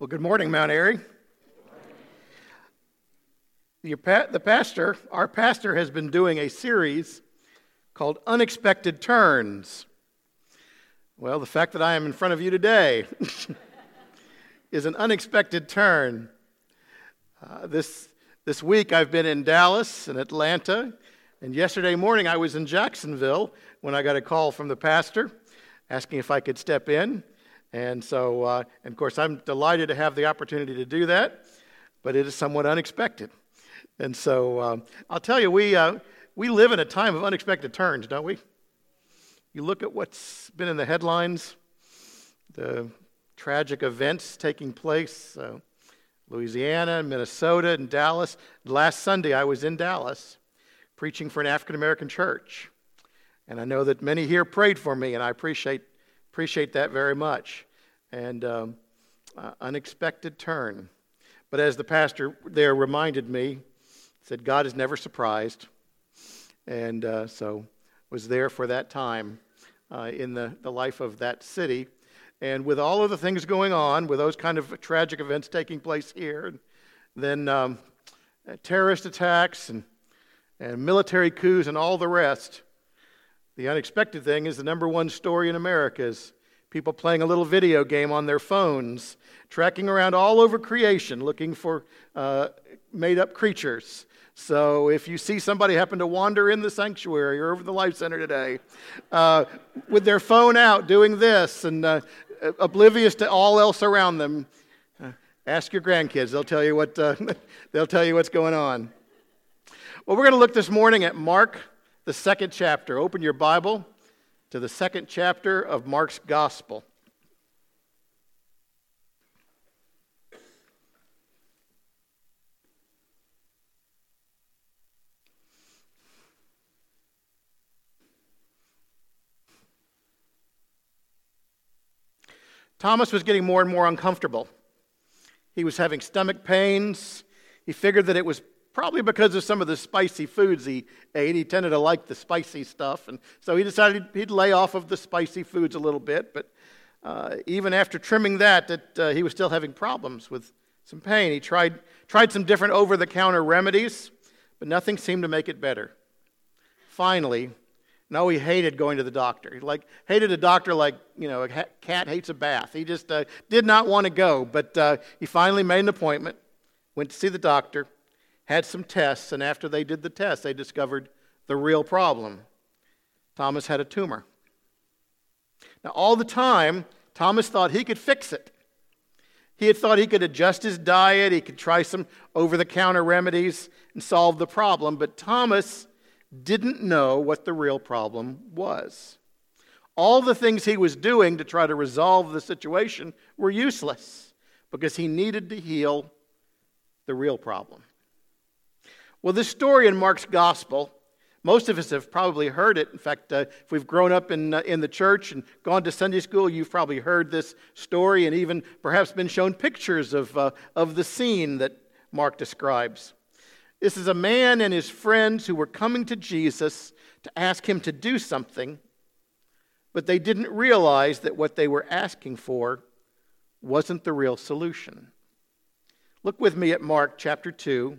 Well, good morning, Mount Airy. The pastor, our pastor, has been doing a series called Unexpected Turns. Well, the fact that I am in front of you today is an unexpected turn. Uh, this, this week I've been in Dallas and Atlanta, and yesterday morning I was in Jacksonville when I got a call from the pastor asking if I could step in. And so, uh, and of course, I'm delighted to have the opportunity to do that, but it is somewhat unexpected. And so, um, I'll tell you, we, uh, we live in a time of unexpected turns, don't we? You look at what's been in the headlines, the tragic events taking place, uh, Louisiana, Minnesota, and Dallas. Last Sunday, I was in Dallas preaching for an African American church. And I know that many here prayed for me, and I appreciate Appreciate that very much. And um, uh, unexpected turn. But as the pastor there reminded me, said God is never surprised, and uh, so was there for that time uh, in the, the life of that city. And with all of the things going on, with those kind of tragic events taking place here, and then um, terrorist attacks and, and military coups and all the rest, the unexpected thing is the number one story in America is people playing a little video game on their phones, tracking around all over creation looking for uh, made up creatures. So if you see somebody happen to wander in the sanctuary or over the Life Center today uh, with their phone out doing this and uh, oblivious to all else around them, uh, ask your grandkids. They'll tell you, what, uh, they'll tell you what's going on. Well, we're going to look this morning at Mark the second chapter. Open your Bible to the second chapter of Mark's Gospel. Thomas was getting more and more uncomfortable. He was having stomach pains. He figured that it was Probably because of some of the spicy foods he ate. He tended to like the spicy stuff. And so he decided he'd lay off of the spicy foods a little bit. But uh, even after trimming that, uh, he was still having problems with some pain. He tried, tried some different over the counter remedies, but nothing seemed to make it better. Finally, no, he hated going to the doctor. He like hated a doctor like you know a cat hates a bath. He just uh, did not want to go. But uh, he finally made an appointment, went to see the doctor, had some tests, and after they did the tests, they discovered the real problem. Thomas had a tumor. Now, all the time, Thomas thought he could fix it. He had thought he could adjust his diet, he could try some over the counter remedies and solve the problem, but Thomas didn't know what the real problem was. All the things he was doing to try to resolve the situation were useless because he needed to heal the real problem. Well, this story in Mark's gospel, most of us have probably heard it. In fact, uh, if we've grown up in, uh, in the church and gone to Sunday school, you've probably heard this story and even perhaps been shown pictures of, uh, of the scene that Mark describes. This is a man and his friends who were coming to Jesus to ask him to do something, but they didn't realize that what they were asking for wasn't the real solution. Look with me at Mark chapter 2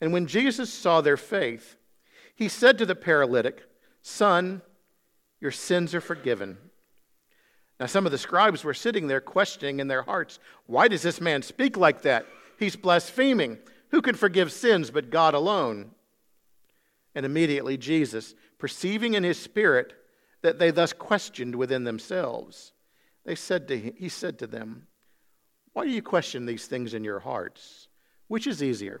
And when Jesus saw their faith, he said to the paralytic, Son, your sins are forgiven. Now, some of the scribes were sitting there questioning in their hearts, Why does this man speak like that? He's blaspheming. Who can forgive sins but God alone? And immediately Jesus, perceiving in his spirit that they thus questioned within themselves, they said to him, he said to them, Why do you question these things in your hearts? Which is easier?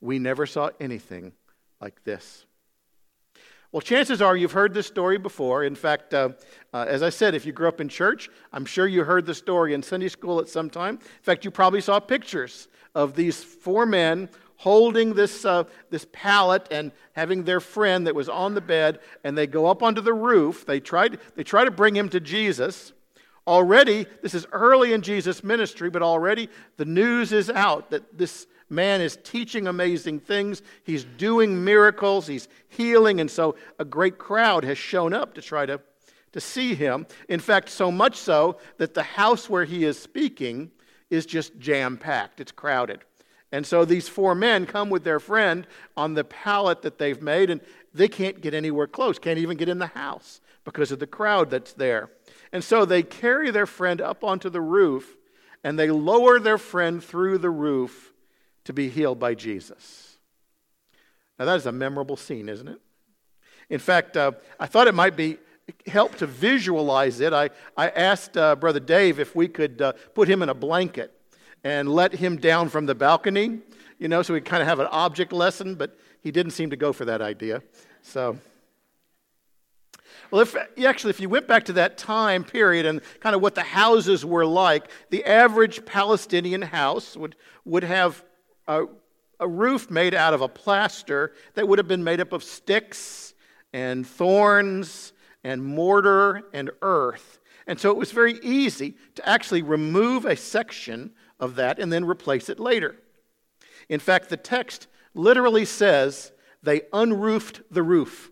We never saw anything like this. Well, chances are you've heard this story before. In fact, uh, uh, as I said, if you grew up in church, I'm sure you heard the story in Sunday school at some time. In fact, you probably saw pictures of these four men holding this, uh, this pallet and having their friend that was on the bed, and they go up onto the roof. They, tried, they try to bring him to Jesus. Already, this is early in Jesus' ministry, but already the news is out that this man is teaching amazing things. He's doing miracles. He's healing. And so a great crowd has shown up to try to, to see him. In fact, so much so that the house where he is speaking is just jam packed, it's crowded. And so these four men come with their friend on the pallet that they've made, and they can't get anywhere close, can't even get in the house because of the crowd that's there. And so they carry their friend up onto the roof, and they lower their friend through the roof to be healed by Jesus. Now, that is a memorable scene, isn't it? In fact, uh, I thought it might be help to visualize it. I, I asked uh, Brother Dave if we could uh, put him in a blanket and let him down from the balcony, you know, so we kind of have an object lesson, but he didn't seem to go for that idea. So. Well, if, actually, if you went back to that time period and kind of what the houses were like, the average Palestinian house would, would have a, a roof made out of a plaster that would have been made up of sticks and thorns and mortar and earth. And so it was very easy to actually remove a section of that and then replace it later. In fact, the text literally says they unroofed the roof.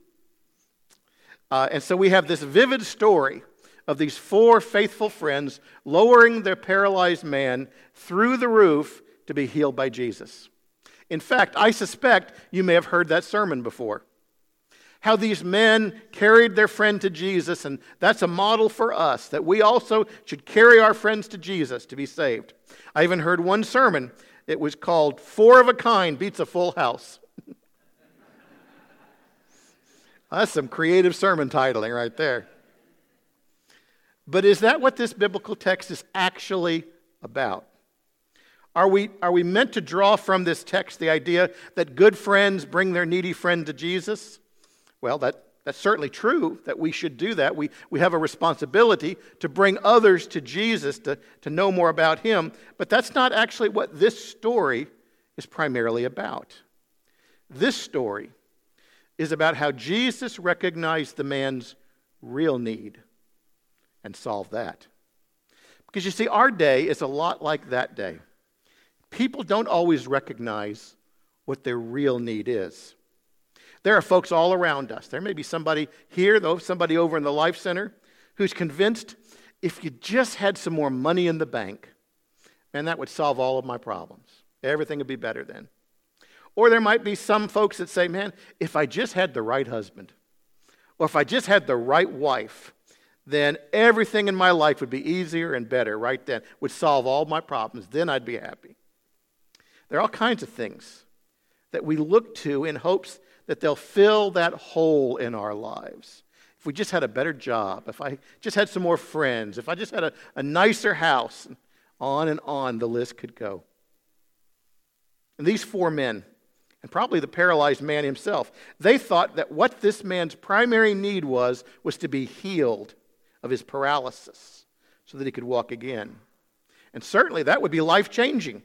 Uh, and so we have this vivid story of these four faithful friends lowering their paralyzed man through the roof to be healed by Jesus. In fact, I suspect you may have heard that sermon before. How these men carried their friend to Jesus, and that's a model for us that we also should carry our friends to Jesus to be saved. I even heard one sermon. It was called Four of a Kind Beats a Full House. that's some creative sermon titling right there. But is that what this biblical text is actually about? Are we, are we meant to draw from this text the idea that good friends bring their needy friend to Jesus? Well, that, that's certainly true that we should do that. We, we have a responsibility to bring others to Jesus to, to know more about him. But that's not actually what this story is primarily about. This story is about how Jesus recognized the man's real need and solved that. Because you see, our day is a lot like that day people don't always recognize what their real need is. There are folks all around us. There may be somebody here, though, somebody over in the Life Center, who's convinced if you just had some more money in the bank, man, that would solve all of my problems. Everything would be better then. Or there might be some folks that say, man, if I just had the right husband, or if I just had the right wife, then everything in my life would be easier and better right then, would solve all my problems. Then I'd be happy. There are all kinds of things that we look to in hopes that they'll fill that hole in our lives. If we just had a better job, if I just had some more friends, if I just had a, a nicer house, on and on the list could go. And these four men, and probably the paralyzed man himself, they thought that what this man's primary need was was to be healed of his paralysis so that he could walk again. And certainly that would be life changing.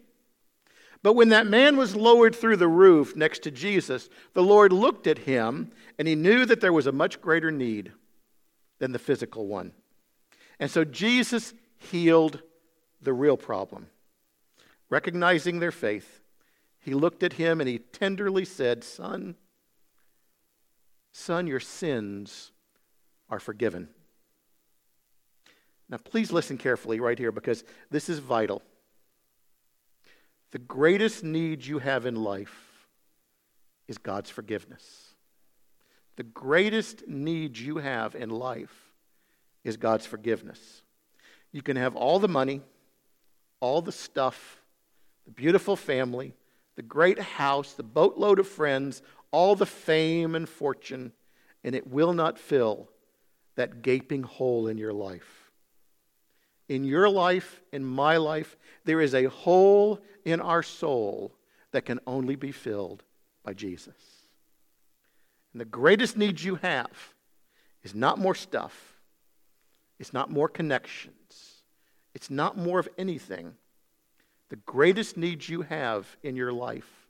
But when that man was lowered through the roof next to Jesus, the Lord looked at him and he knew that there was a much greater need than the physical one. And so Jesus healed the real problem. Recognizing their faith, he looked at him and he tenderly said, Son, son, your sins are forgiven. Now, please listen carefully right here because this is vital. The greatest need you have in life is God's forgiveness. The greatest need you have in life is God's forgiveness. You can have all the money, all the stuff, the beautiful family, the great house, the boatload of friends, all the fame and fortune, and it will not fill that gaping hole in your life. In your life, in my life, there is a hole in our soul that can only be filled by Jesus. And the greatest need you have is not more stuff, it's not more connections, it's not more of anything. The greatest need you have in your life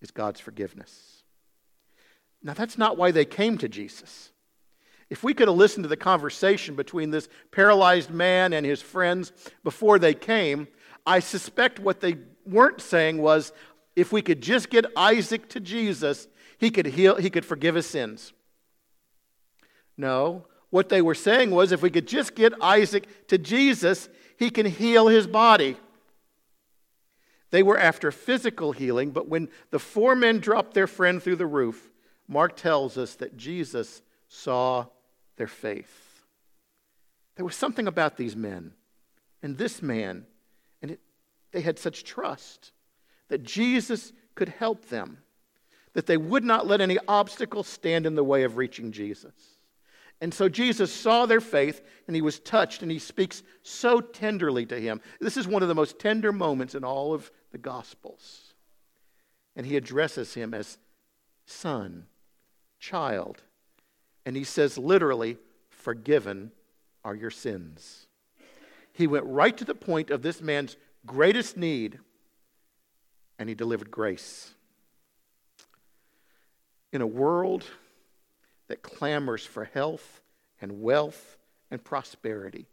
is God's forgiveness. Now, that's not why they came to Jesus. If we could have listened to the conversation between this paralyzed man and his friends before they came, I suspect what they weren't saying was if we could just get Isaac to Jesus, he could heal, he could forgive his sins. No, what they were saying was if we could just get Isaac to Jesus, he can heal his body. They were after physical healing, but when the four men dropped their friend through the roof, Mark tells us that Jesus saw their faith. There was something about these men and this man, and it, they had such trust that Jesus could help them, that they would not let any obstacle stand in the way of reaching Jesus. And so Jesus saw their faith and he was touched and he speaks so tenderly to him. This is one of the most tender moments in all of the Gospels. And he addresses him as son, child. And he says literally, Forgiven are your sins. He went right to the point of this man's greatest need and he delivered grace. In a world that clamors for health and wealth and prosperity,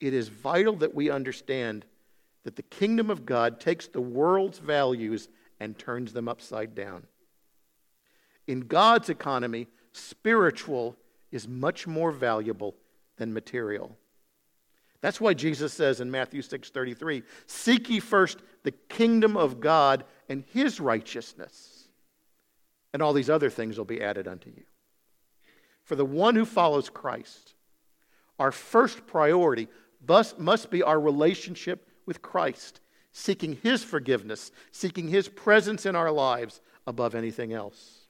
it is vital that we understand that the kingdom of God takes the world's values and turns them upside down. In God's economy, spiritual is much more valuable than material. That's why Jesus says in Matthew 6:33, "Seek ye first the kingdom of God and his righteousness, and all these other things will be added unto you." For the one who follows Christ, our first priority must, be our relationship with Christ, seeking his forgiveness, seeking his presence in our lives above anything else.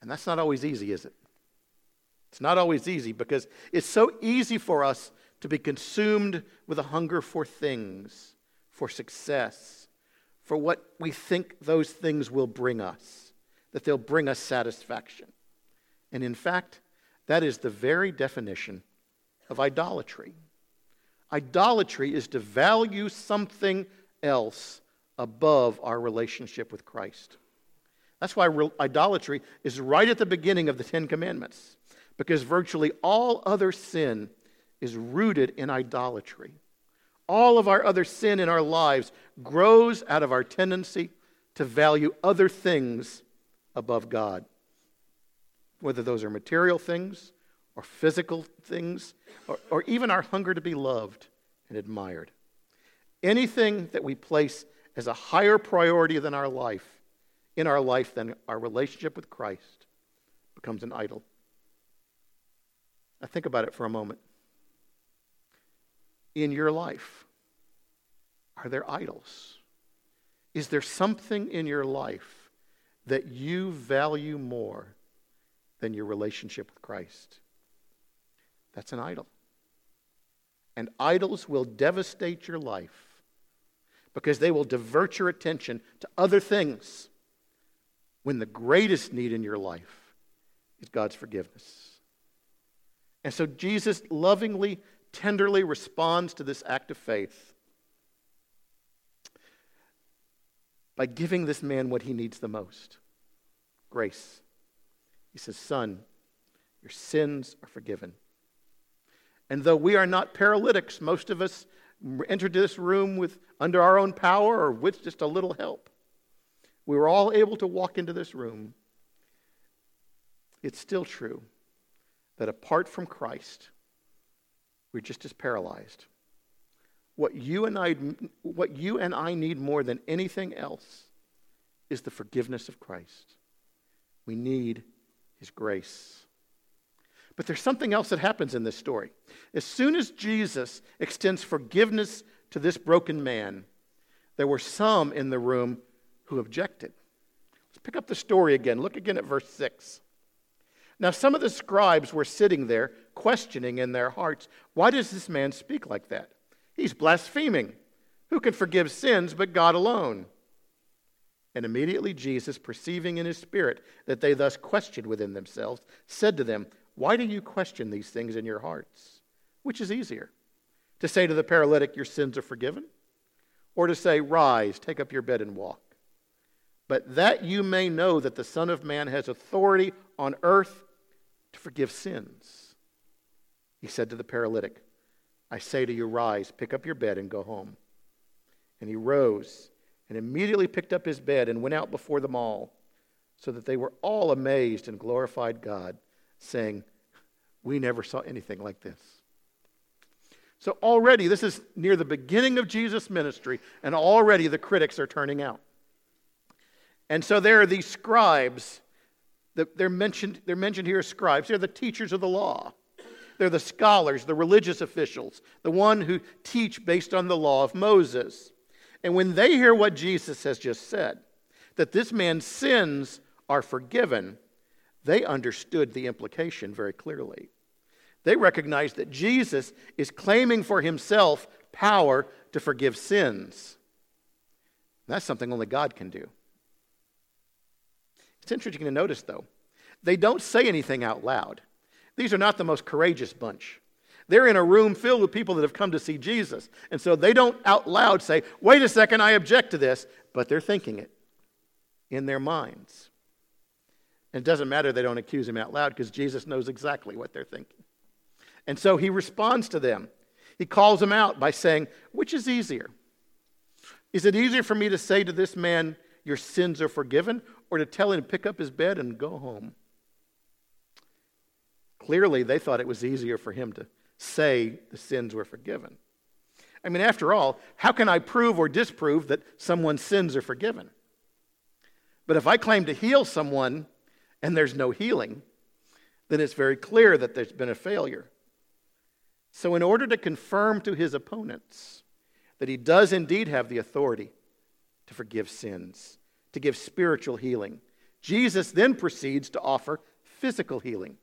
And that's not always easy, is it? It's not always easy because it's so easy for us to be consumed with a hunger for things, for success, for what we think those things will bring us, that they'll bring us satisfaction. And in fact, that is the very definition of idolatry. Idolatry is to value something else above our relationship with Christ. That's why idolatry is right at the beginning of the Ten Commandments because virtually all other sin is rooted in idolatry. All of our other sin in our lives grows out of our tendency to value other things above God. Whether those are material things or physical things or, or even our hunger to be loved and admired. Anything that we place as a higher priority than our life, in our life then our relationship with Christ, becomes an idol. Now, think about it for a moment. In your life, are there idols? Is there something in your life that you value more than your relationship with Christ? That's an idol. And idols will devastate your life because they will divert your attention to other things when the greatest need in your life is God's forgiveness. And so Jesus lovingly, tenderly responds to this act of faith by giving this man what he needs the most grace. He says, Son, your sins are forgiven. And though we are not paralytics, most of us entered this room with under our own power or with just a little help. We were all able to walk into this room. It's still true that apart from Christ, we're just as paralyzed. What you and I, what you and I need more than anything else is the forgiveness of Christ. We need his grace. But there's something else that happens in this story. As soon as Jesus extends forgiveness to this broken man, there were some in the room who objected. Let's pick up the story again. Look again at verse 6. Now, some of the scribes were sitting there, questioning in their hearts, Why does this man speak like that? He's blaspheming. Who can forgive sins but God alone? And immediately Jesus, perceiving in his spirit that they thus questioned within themselves, said to them, Why do you question these things in your hearts? Which is easier? To say to the paralytic, Your sins are forgiven? Or to say, Rise, take up your bed and walk? But that you may know that the Son of Man has authority on earth to forgive sins. He said to the paralytic, I say to you, rise, pick up your bed, and go home. And he rose and immediately picked up his bed and went out before them all, so that they were all amazed and glorified God, saying, We never saw anything like this. So already, this is near the beginning of Jesus' ministry, and already the critics are turning out. And so there are these scribes they're mentioned, they're mentioned here as scribes. They're the teachers of the law. They're the scholars, the religious officials, the one who teach based on the law of Moses. And when they hear what Jesus has just said, that this man's sins are forgiven, they understood the implication very clearly. They recognized that Jesus is claiming for himself power to forgive sins. That's something only God can do. It's interesting to notice, though, they don't say anything out loud. These are not the most courageous bunch. They're in a room filled with people that have come to see Jesus. And so they don't out loud say, wait a second, I object to this, but they're thinking it in their minds. And it doesn't matter they don't accuse him out loud because Jesus knows exactly what they're thinking. And so he responds to them. He calls them out by saying, Which is easier? Is it easier for me to say to this man, Your sins are forgiven, or to tell him to pick up his bed and go home. Clearly, they thought it was easier for him to say the sins were forgiven. I mean, after all, how can I prove or disprove that someone's sins are forgiven? But if I claim to heal someone and there's no healing, then it's very clear that there's been a failure. So, in order to confirm to his opponents that he does indeed have the authority to forgive sins, to give spiritual healing. Jesus then proceeds to offer physical healing.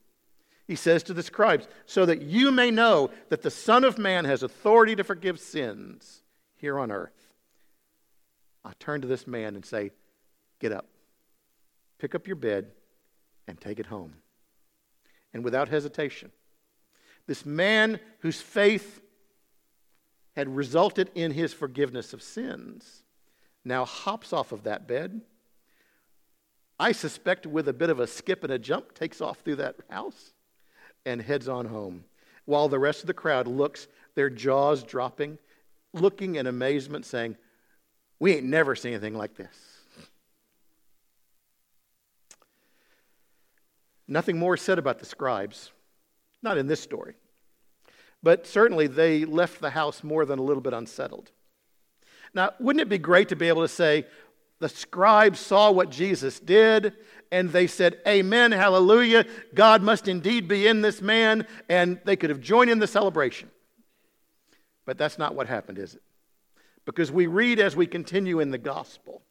He says to the scribes, So that you may know that the Son of Man has authority to forgive sins here on earth. I turn to this man and say, Get up, pick up your bed, and take it home. And without hesitation, this man whose faith had resulted in his forgiveness of sins now hops off of that bed. I suspect with a bit of a skip and a jump, takes off through that house and heads on home. While the rest of the crowd looks, their jaws dropping, looking in amazement, saying, We ain't never seen anything like this. Nothing more said about the scribes, not in this story. But certainly they left the house more than a little bit unsettled. Now, wouldn't it be great to be able to say, the scribes saw what Jesus did and they said, Amen, hallelujah, God must indeed be in this man, and they could have joined in the celebration. But that's not what happened, is it? Because we read as we continue in the gospel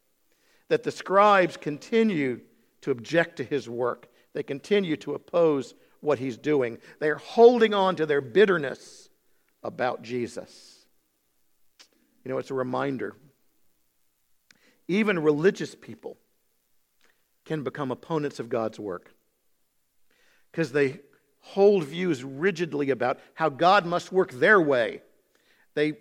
that the scribes continue to object to his work, they continue to oppose what he's doing. They're holding on to their bitterness about Jesus. You know, it's a reminder. Even religious people can become opponents of God's work because they hold views rigidly about how God must work their way. They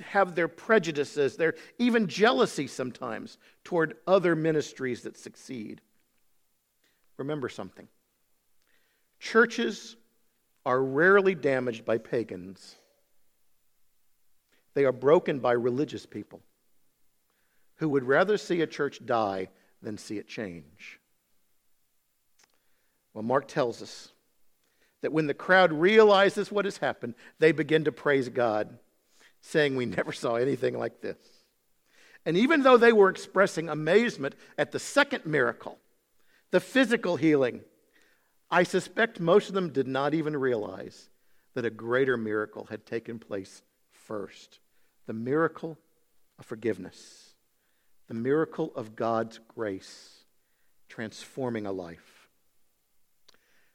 have their prejudices, their even jealousy sometimes toward other ministries that succeed. Remember something churches are rarely damaged by pagans they are broken by religious people who would rather see a church die than see it change. Well, Mark tells us that when the crowd realizes what has happened, they begin to praise God, saying, We never saw anything like this. And even though they were expressing amazement at the second miracle, the physical healing, I suspect most of them did not even realize that a greater miracle had taken place first the miracle of forgiveness, the miracle of God's grace transforming a life.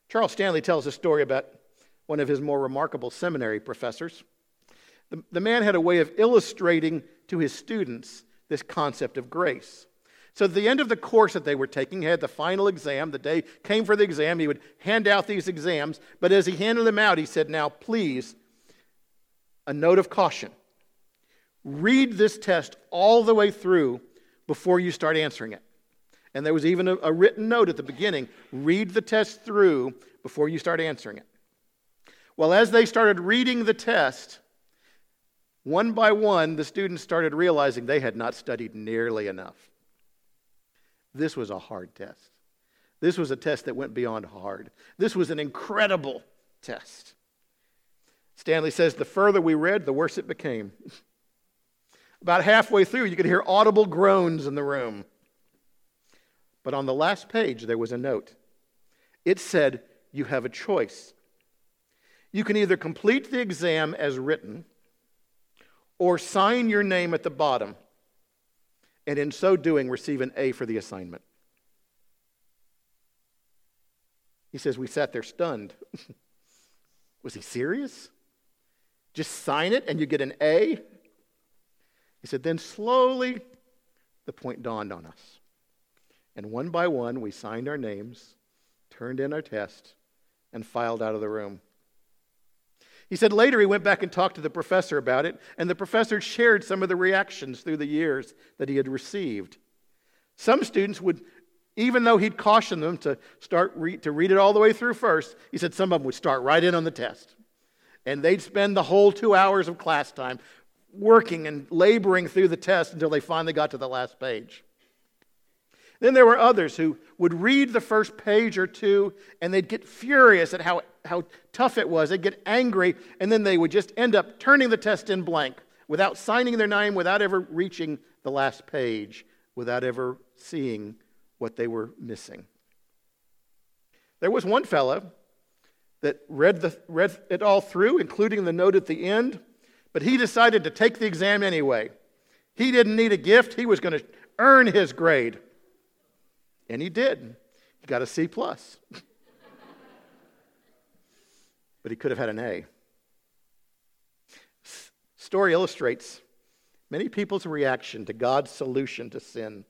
Charles Stanley tells a story about one of his more remarkable seminary professors. The, the man had a way of illustrating to his students this concept of grace. So at the end of the course that they were taking, he had the final exam. The day came for the exam. He would hand out these exams. But as he handed them out, he said, Now, please, a note of caution. Read this test all the way through before you start answering it. And there was even a, a written note at the beginning read the test through before you start answering it. Well, as they started reading the test, one by one, the students started realizing they had not studied nearly enough. This was a hard test. This was a test that went beyond hard. This was an incredible test. Stanley says the further we read, the worse it became. About halfway through, you could hear audible groans in the room. But on the last page, there was a note. It said, You have a choice. You can either complete the exam as written or sign your name at the bottom and in so doing, receive an A for the assignment. He says, We sat there stunned. Was he serious? Just sign it and you get an A? He said, Then slowly the point dawned on us. And one by one, we signed our names, turned in our test, and filed out of the room. He said later he went back and talked to the professor about it, and the professor shared some of the reactions through the years that he had received. Some students would, even though he'd caution them to start re- to read it all the way through first, he said some of them would start right in on the test. And they'd spend the whole two hours of class time working and laboring through the test until they finally got to the last page. Then there were others who would read the first page or two and they'd get furious at how, how tough it was. They'd get angry and then they would just end up turning the test in blank without signing their name, without ever reaching the last page, without ever seeing what they were missing. There was one fellow that read, the, read it all through, including the note at the end, but he decided to take the exam anyway. He didn't need a gift, he was going to earn his grade. And he did. He got a C plus. but he could have had an A. Story illustrates many people's reaction to God's solution to sin.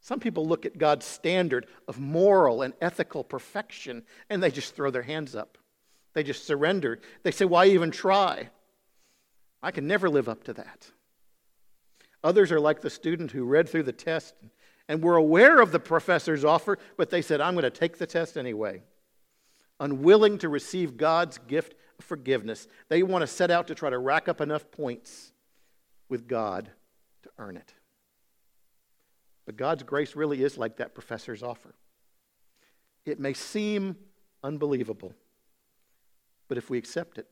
Some people look at God's standard of moral and ethical perfection and they just throw their hands up. They just surrender. They say, Why even try? I can never live up to that. Others are like the student who read through the test and were aware of the professor's offer, but they said, I'm going to take the test anyway. Unwilling to receive God's gift of forgiveness, they want to set out to try to rack up enough points with God to earn it. But God's grace really is like that professor's offer. It may seem unbelievable, but if we accept it,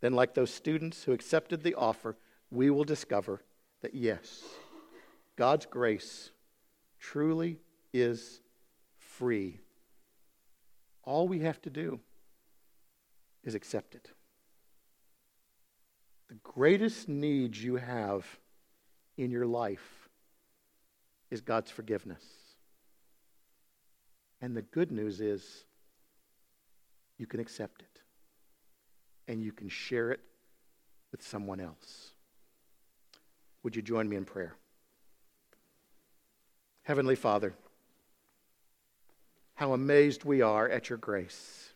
then, like those students who accepted the offer, we will discover that yes, God's grace truly is free. All we have to do is accept it. The greatest need you have in your life is God's forgiveness. And the good news is you can accept it and you can share it with someone else. Would you join me in prayer? Heavenly Father, how amazed we are at your grace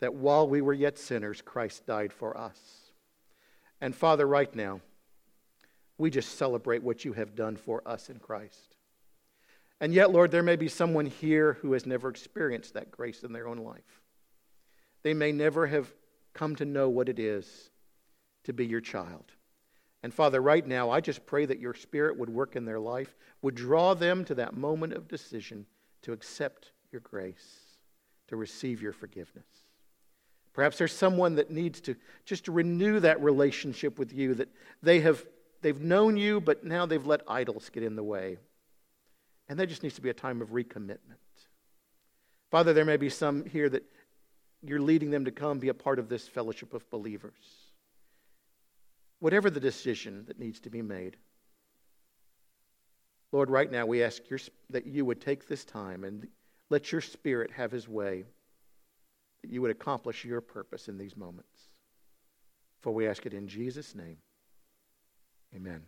that while we were yet sinners, Christ died for us. And Father, right now, we just celebrate what you have done for us in Christ. And yet, Lord, there may be someone here who has never experienced that grace in their own life. They may never have come to know what it is to be your child. And Father, right now, I just pray that your Spirit would work in their life, would draw them to that moment of decision to accept your grace, to receive your forgiveness. Perhaps there's someone that needs to just renew that relationship with you, that they have they've known you, but now they've let idols get in the way. And there just needs to be a time of recommitment. Father, there may be some here that you're leading them to come be a part of this fellowship of believers. Whatever the decision that needs to be made. Lord, right now we ask your, that you would take this time and let your Spirit have his way, that you would accomplish your purpose in these moments. For we ask it in Jesus' name. Amen.